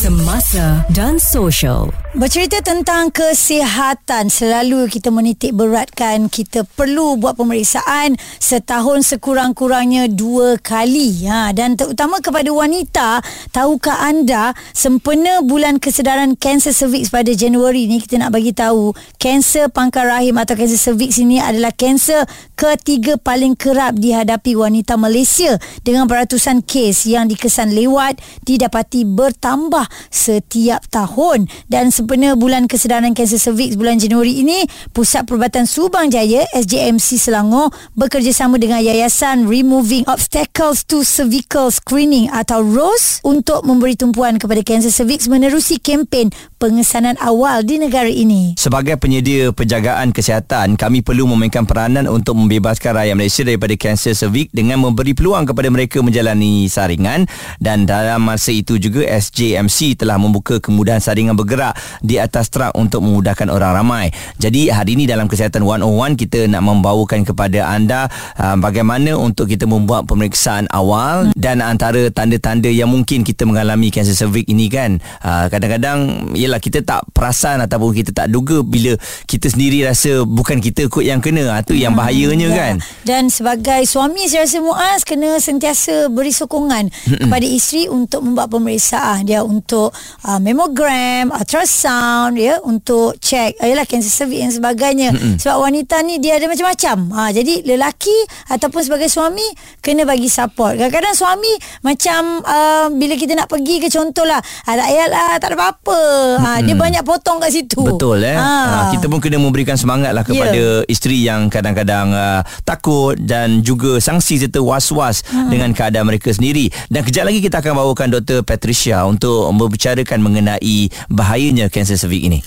Semasa dan social. Bercerita tentang kesihatan selalu kita menitik beratkan kita perlu buat pemeriksaan setahun sekurang-kurangnya dua kali ha, dan terutama kepada wanita tahukah anda sempena bulan kesedaran kanser cervix pada Januari ni kita nak bagi tahu kanser pangkal rahim atau kanser cervix ini adalah kanser ketiga paling kerap dihadapi wanita Malaysia dengan beratusan kes yang dikesan lewat didapati bertambah setiap tahun dan sempena bulan kesedaran kanser cervix bulan Januari ini Pusat Perubatan Subang Jaya SJMC Selangor bekerjasama dengan Yayasan Removing Obstacles to Cervical Screening atau ROSE untuk memberi tumpuan kepada kanser cervix menerusi kempen pengesanan awal di negara ini. Sebagai penyedia penjagaan kesihatan, kami perlu memainkan peranan untuk membebaskan rakyat Malaysia daripada kanser cervix dengan memberi peluang kepada mereka menjalani saringan dan dalam masa itu juga SJMC telah membuka kemudahan saringan bergerak di atas trak untuk memudahkan orang ramai. Jadi hari ini dalam Kesihatan 101 kita nak membawakan kepada anda uh, bagaimana untuk kita membuat pemeriksaan awal hmm. dan antara tanda-tanda yang mungkin kita mengalami kanser cervix ini kan. Uh, kadang-kadang ialah kita tak perasan ataupun kita tak duga bila kita sendiri rasa bukan kita kot yang kena. Itu uh, yang hmm, bahayanya hmm, kan. Dan sebagai suami saya rasa Muaz kena sentiasa beri sokongan hmm. kepada isteri untuk membuat pemeriksaan dia untuk uh, mammogram, ultrasound ya untuk check ayalah kanser cervix dan sebagainya. Mm-mm. Sebab wanita ni dia ada macam-macam. Ha jadi lelaki ataupun sebagai suami kena bagi support. Kadang-kadang suami macam uh, bila kita nak pergi ke contohlah, ah, tak payahlah tak ada apa-apa. Ha dia banyak potong kat situ. Betul eh. Ha. ha kita pun kena memberikan semangatlah kepada yeah. isteri yang kadang-kadang uh, takut dan juga sangsi serta was-was hmm. dengan keadaan mereka sendiri. Dan kejap lagi kita akan bawakan Dr. Patricia untuk membicarakan mengenai bahayanya kanser cervix ini.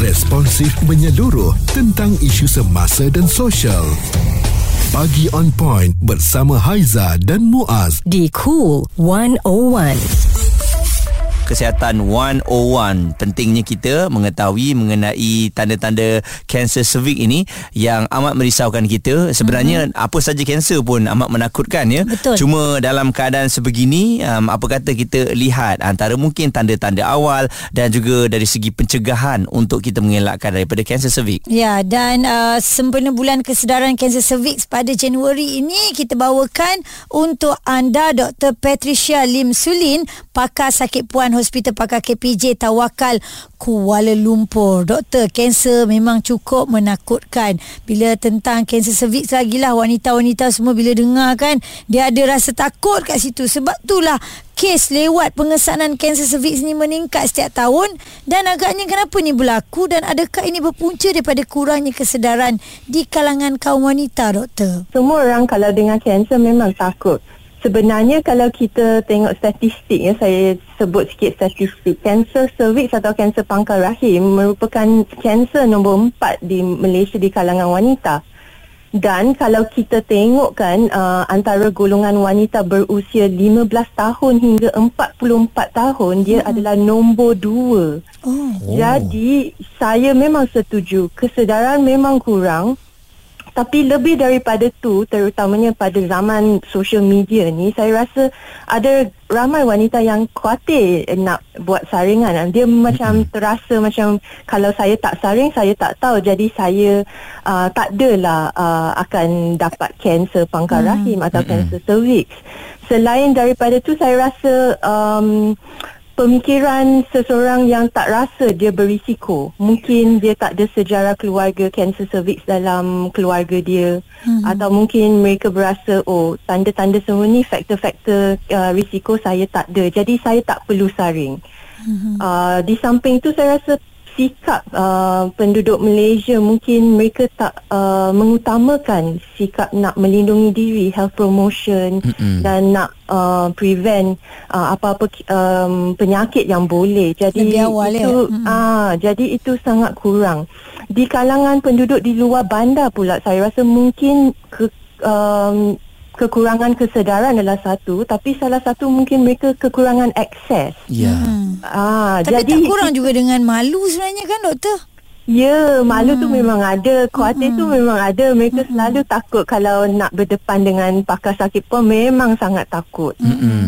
Responsif menyeluruh tentang isu semasa dan sosial. Pagi on point bersama Haiza dan Muaz di Cool 101 kesihatan 101 pentingnya kita mengetahui mengenai tanda-tanda kanser cervix ini yang amat merisaukan kita sebenarnya hmm. apa saja kanser pun amat menakutkan ya Betul. cuma dalam keadaan sebegini um, apa kata kita lihat antara mungkin tanda-tanda awal dan juga dari segi pencegahan untuk kita mengelakkan daripada kanser cervix ya dan uh, sempena bulan kesedaran kanser cervix pada Januari ini kita bawakan untuk anda Dr. Patricia Lim Sulin pakar sakit puan Hospital Pakar KPJ Tawakal Kuala Lumpur. Doktor, kanser memang cukup menakutkan. Bila tentang kanser cervix lagi lah wanita-wanita semua bila dengar kan dia ada rasa takut kat situ. Sebab itulah kes lewat pengesanan kanser cervix ni meningkat setiap tahun dan agaknya kenapa ni berlaku dan adakah ini berpunca daripada kurangnya kesedaran di kalangan kaum wanita doktor? Semua orang kalau dengan kanser memang takut sebenarnya kalau kita tengok statistik ya saya sebut sikit statistik kanser cervix atau kanser pangkal rahim merupakan kanser nombor empat di Malaysia di kalangan wanita dan kalau kita tengok kan uh, antara golongan wanita berusia 15 tahun hingga 44 tahun dia hmm. adalah nombor dua. Oh. Jadi saya memang setuju kesedaran memang kurang tapi lebih daripada tu terutamanya pada zaman social media ni saya rasa ada ramai wanita yang khawatir nak buat saringan. Dia macam terasa macam kalau saya tak saring saya tak tahu. Jadi saya uh, tak adalah uh, akan dapat kanser pangkal hmm. rahim atau kanser cervix selain daripada tu saya rasa um, pemikiran seseorang yang tak rasa dia berisiko. Mungkin dia tak ada sejarah keluarga kanser cervix dalam keluarga dia hmm. atau mungkin mereka berasa oh tanda-tanda semua ni faktor-faktor uh, risiko saya tak ada. Jadi saya tak perlu saring. Hmm. Uh, di samping tu saya rasa sikap uh, penduduk Malaysia mungkin mereka tak uh, mengutamakan sikap nak melindungi diri health promotion mm-hmm. dan nak uh, prevent uh, apa-apa um, penyakit yang boleh jadi Lebih awal itu ya? mm-hmm. uh, jadi itu sangat kurang di kalangan penduduk di luar bandar pula saya rasa mungkin ke, um, kekurangan kesedaran adalah satu tapi salah satu mungkin mereka kekurangan akses. Ya. Yeah. Hmm. Ah tapi jadi tak kurang juga dengan malu sebenarnya kan doktor? Ya, malu tu memang ada, khawatir tu memang ada. Mereka selalu takut kalau nak berdepan dengan pakar sakit pun memang sangat takut.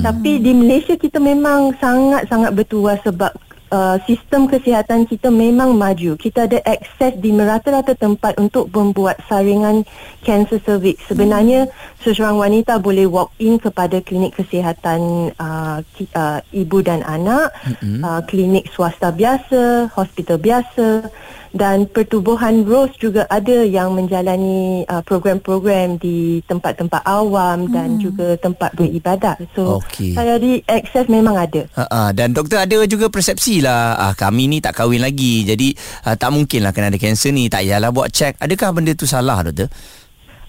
Tapi di Malaysia kita memang sangat-sangat bertuah sebab uh, sistem kesihatan kita memang maju. Kita ada akses di merata-rata tempat untuk membuat saringan kanser cervix. Sebenarnya seseorang wanita boleh walk in kepada klinik kesihatan uh, ki, uh, ibu dan anak, uh, klinik swasta biasa, hospital biasa dan pertubuhan Rose juga ada yang menjalani uh, program-program di tempat-tempat awam dan juga tempat beribadat. So Okey. saya di akses memang ada. Ha, ha, dan doktor ada juga persepsi lah ah, Kami ni tak kahwin lagi Jadi ah, tak mungkin lah kena ada kanser ni Tak payahlah buat cek Adakah benda tu salah doktor?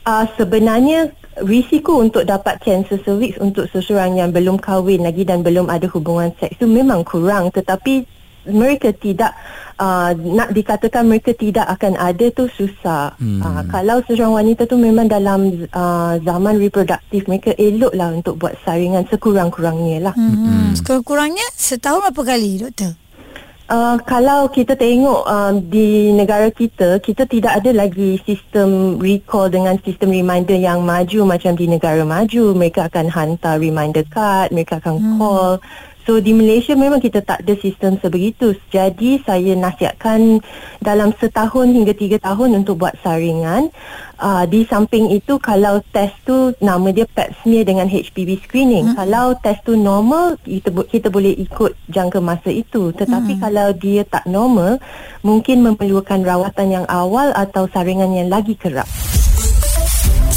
Uh, sebenarnya risiko untuk dapat kanser cervix untuk seseorang yang belum kahwin lagi dan belum ada hubungan seks tu memang kurang tetapi mereka tidak uh, nak dikatakan mereka tidak akan ada tu susah. Hmm. Uh, kalau seseorang wanita tu memang dalam uh, zaman reproduktif mereka eloklah untuk buat saringan sekurang-kurangnya lah. Hmm. Hmm. Sekurang-kurangnya setahun berapa kali doktor? Uh, kalau kita tengok uh, di negara kita, kita tidak ada lagi sistem recall dengan sistem reminder yang maju macam di negara maju. Mereka akan hantar reminder card, mereka akan hmm. call. So di Malaysia memang kita tak ada sistem sebegitu. Jadi saya nasihatkan dalam setahun hingga tiga tahun untuk buat saringan. Uh, di samping itu kalau test tu nama dia pap smear dengan HPV screening. Hmm. Kalau test tu normal kita kita boleh ikut jangka masa itu. Tetapi hmm. kalau dia tak normal mungkin memerlukan rawatan yang awal atau saringan yang lagi kerap.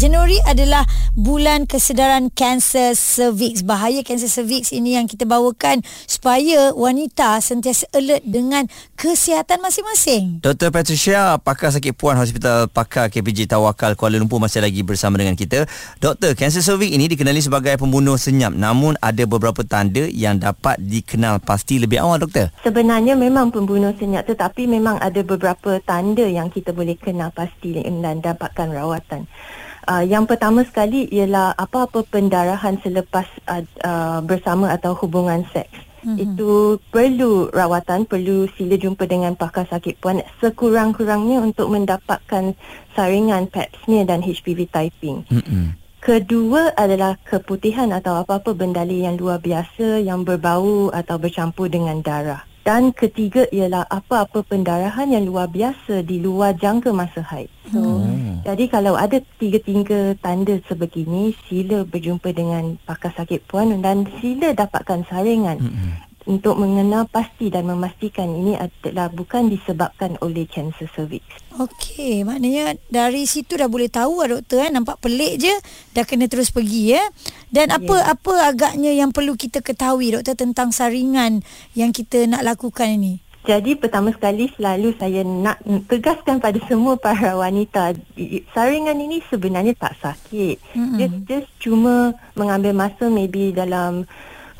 Januari adalah bulan kesedaran kanser cervix. Bahaya kanser cervix ini yang kita bawakan supaya wanita sentiasa alert dengan kesihatan masing-masing. Dr. Patricia, pakar sakit puan Hospital Pakar KPJ Tawakal Kuala Lumpur masih lagi bersama dengan kita. Doktor, kanser cervix ini dikenali sebagai pembunuh senyap namun ada beberapa tanda yang dapat dikenal pasti lebih awal, doktor. Sebenarnya memang pembunuh senyap tetapi memang ada beberapa tanda yang kita boleh kenal pasti dan dapatkan rawatan. Uh, yang pertama sekali ialah apa-apa pendarahan selepas uh, uh, bersama atau hubungan seks. Mm-hmm. Itu perlu rawatan, perlu sila jumpa dengan pakar sakit puan sekurang-kurangnya untuk mendapatkan saringan pap smear dan HPV typing. Mm-hmm. Kedua adalah keputihan atau apa-apa bendali yang luar biasa yang berbau atau bercampur dengan darah. Dan ketiga ialah apa-apa pendarahan yang luar biasa di luar jangka masa haid. So, hmm. Jadi kalau ada tiga-tiga tanda sebegini, sila berjumpa dengan pakar sakit puan dan sila dapatkan saringan. Hmm untuk mengenal pasti dan memastikan ini adalah bukan disebabkan oleh kanser cervix. Okey, maknanya dari situ dah boleh tahu lah doktor eh nampak pelik je dah kena terus pergi ya. Dan apa yeah. apa agaknya yang perlu kita ketahui doktor tentang saringan yang kita nak lakukan ini? Jadi pertama sekali selalu saya nak tegaskan pada semua para wanita saringan ini sebenarnya tak sakit. Mm-hmm. Just, just cuma mengambil masa maybe dalam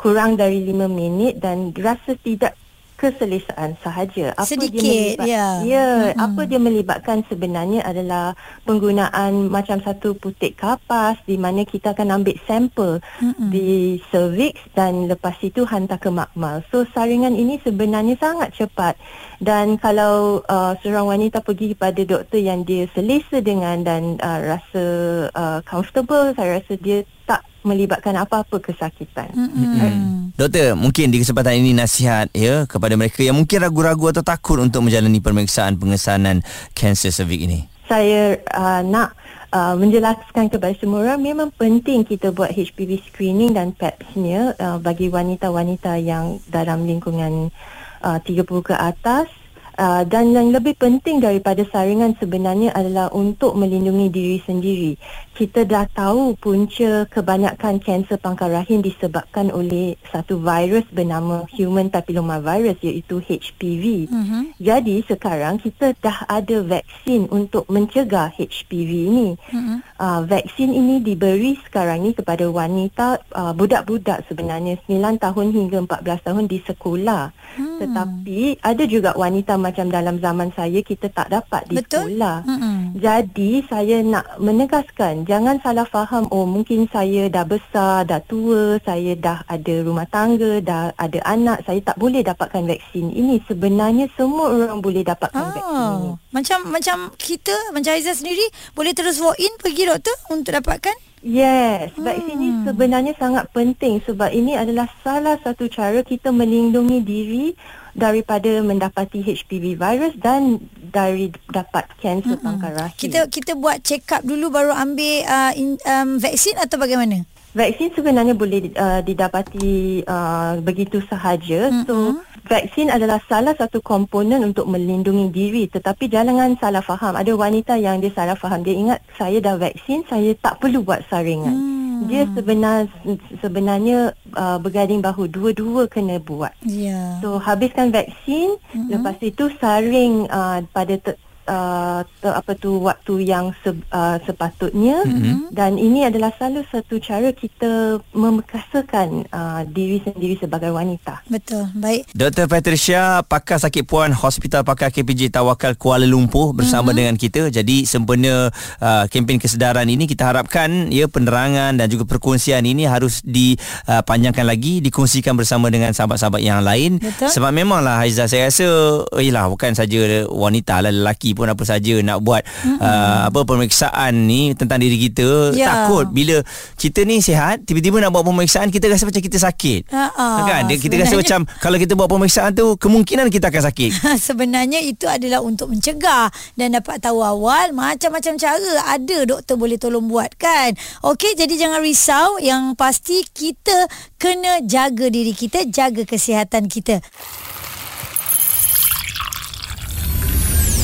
kurang dari lima minit dan rasa tidak keselesaan sahaja. Apa Sedikit, dia melibat, ya. Ya, hmm. apa dia melibatkan sebenarnya adalah penggunaan macam satu putik kapas di mana kita akan ambil sampel hmm. di cervix dan lepas itu hantar ke makmal. So saringan ini sebenarnya sangat cepat dan kalau uh, seorang wanita pergi kepada doktor yang dia selesa dengan dan uh, rasa uh, comfortable, saya rasa dia tak melibatkan apa-apa kesakitan. Mm-hmm. Doktor, mungkin di kesempatan ini nasihat ya kepada mereka yang mungkin ragu-ragu atau takut untuk menjalani pemeriksaan pengesanan kanser cervix ini. Saya uh, nak uh, menjelaskan kepada semua orang memang penting kita buat HPV screening dan pap smear uh, bagi wanita-wanita yang dalam lingkungan uh, 30 ke atas Uh, dan yang lebih penting daripada saringan sebenarnya adalah untuk melindungi diri sendiri. Kita dah tahu punca kebanyakan kanser pangkal rahim disebabkan oleh satu virus bernama human papilloma virus iaitu HPV. Uh-huh. Jadi sekarang kita dah ada vaksin untuk mencegah HPV ini. Uh-huh. Uh, vaksin ini diberi sekarang ni kepada wanita uh, budak-budak sebenarnya 9 tahun hingga 14 tahun di sekolah. Uh-huh. Tetapi ada juga wanita macam dalam zaman saya kita tak dapat di Betul. sekolah. Mm-mm. Jadi saya nak menegaskan jangan salah faham oh mungkin saya dah besar, dah tua, saya dah ada rumah tangga, dah ada anak, saya tak boleh dapatkan vaksin ini. Sebenarnya semua orang boleh dapatkan vaksin ini. Oh, macam macam kita macam Aizah sendiri boleh terus walk in pergi doktor untuk dapatkan? Yes, vaksin ini sebenarnya sangat penting sebab ini adalah salah satu cara kita melindungi diri daripada mendapati HPV virus dan dari dapat kanser pangkal rahim. Kita kita buat check up dulu baru ambil uh, in, um, vaksin atau bagaimana? Vaksin sebenarnya boleh uh, didapati uh, begitu sahaja. Mm-hmm. So, vaksin adalah salah satu komponen untuk melindungi diri. Tetapi jangan salah faham. Ada wanita yang dia salah faham. Dia ingat saya dah vaksin, saya tak perlu buat saringan. Mm. Dia sebenar, sebenarnya uh, bergading bahu. Dua-dua kena buat. Ya. So, habiskan vaksin. Mm-hmm. Lepas itu saring uh, pada... Te- Uh, apa tu waktu yang se, uh, sepatutnya mm-hmm. dan ini adalah salah satu cara kita memekasakan uh, diri sendiri sebagai wanita. Betul. Baik. Dr. Patricia, pakar sakit puan Hospital Pakar KPJ Tawakal Kuala Lumpur bersama mm-hmm. dengan kita. Jadi sempena uh, kempen kesedaran ini kita harapkan ya penerangan dan juga perkongsian ini harus dipanjangkan uh, lagi, dikongsikan bersama dengan sahabat-sahabat yang lain. Betul. Sebab memanglah Haizah saya rasa yalah bukan saja wanita lah lelaki pun apa saja nak buat mm-hmm. uh, apa pemeriksaan ni tentang diri kita Ya. takut bila kita ni sihat tiba-tiba nak buat pemeriksaan kita rasa macam kita sakit. Ha-ha. kan Dia- kita rasa Sebenarnya- macam kalau kita buat pemeriksaan tu kemungkinan kita akan sakit. Sebenarnya itu adalah untuk mencegah dan dapat tahu awal macam-macam cara ada doktor boleh tolong buat kan. Okey jadi jangan risau yang pasti kita kena jaga diri kita, jaga kesihatan kita.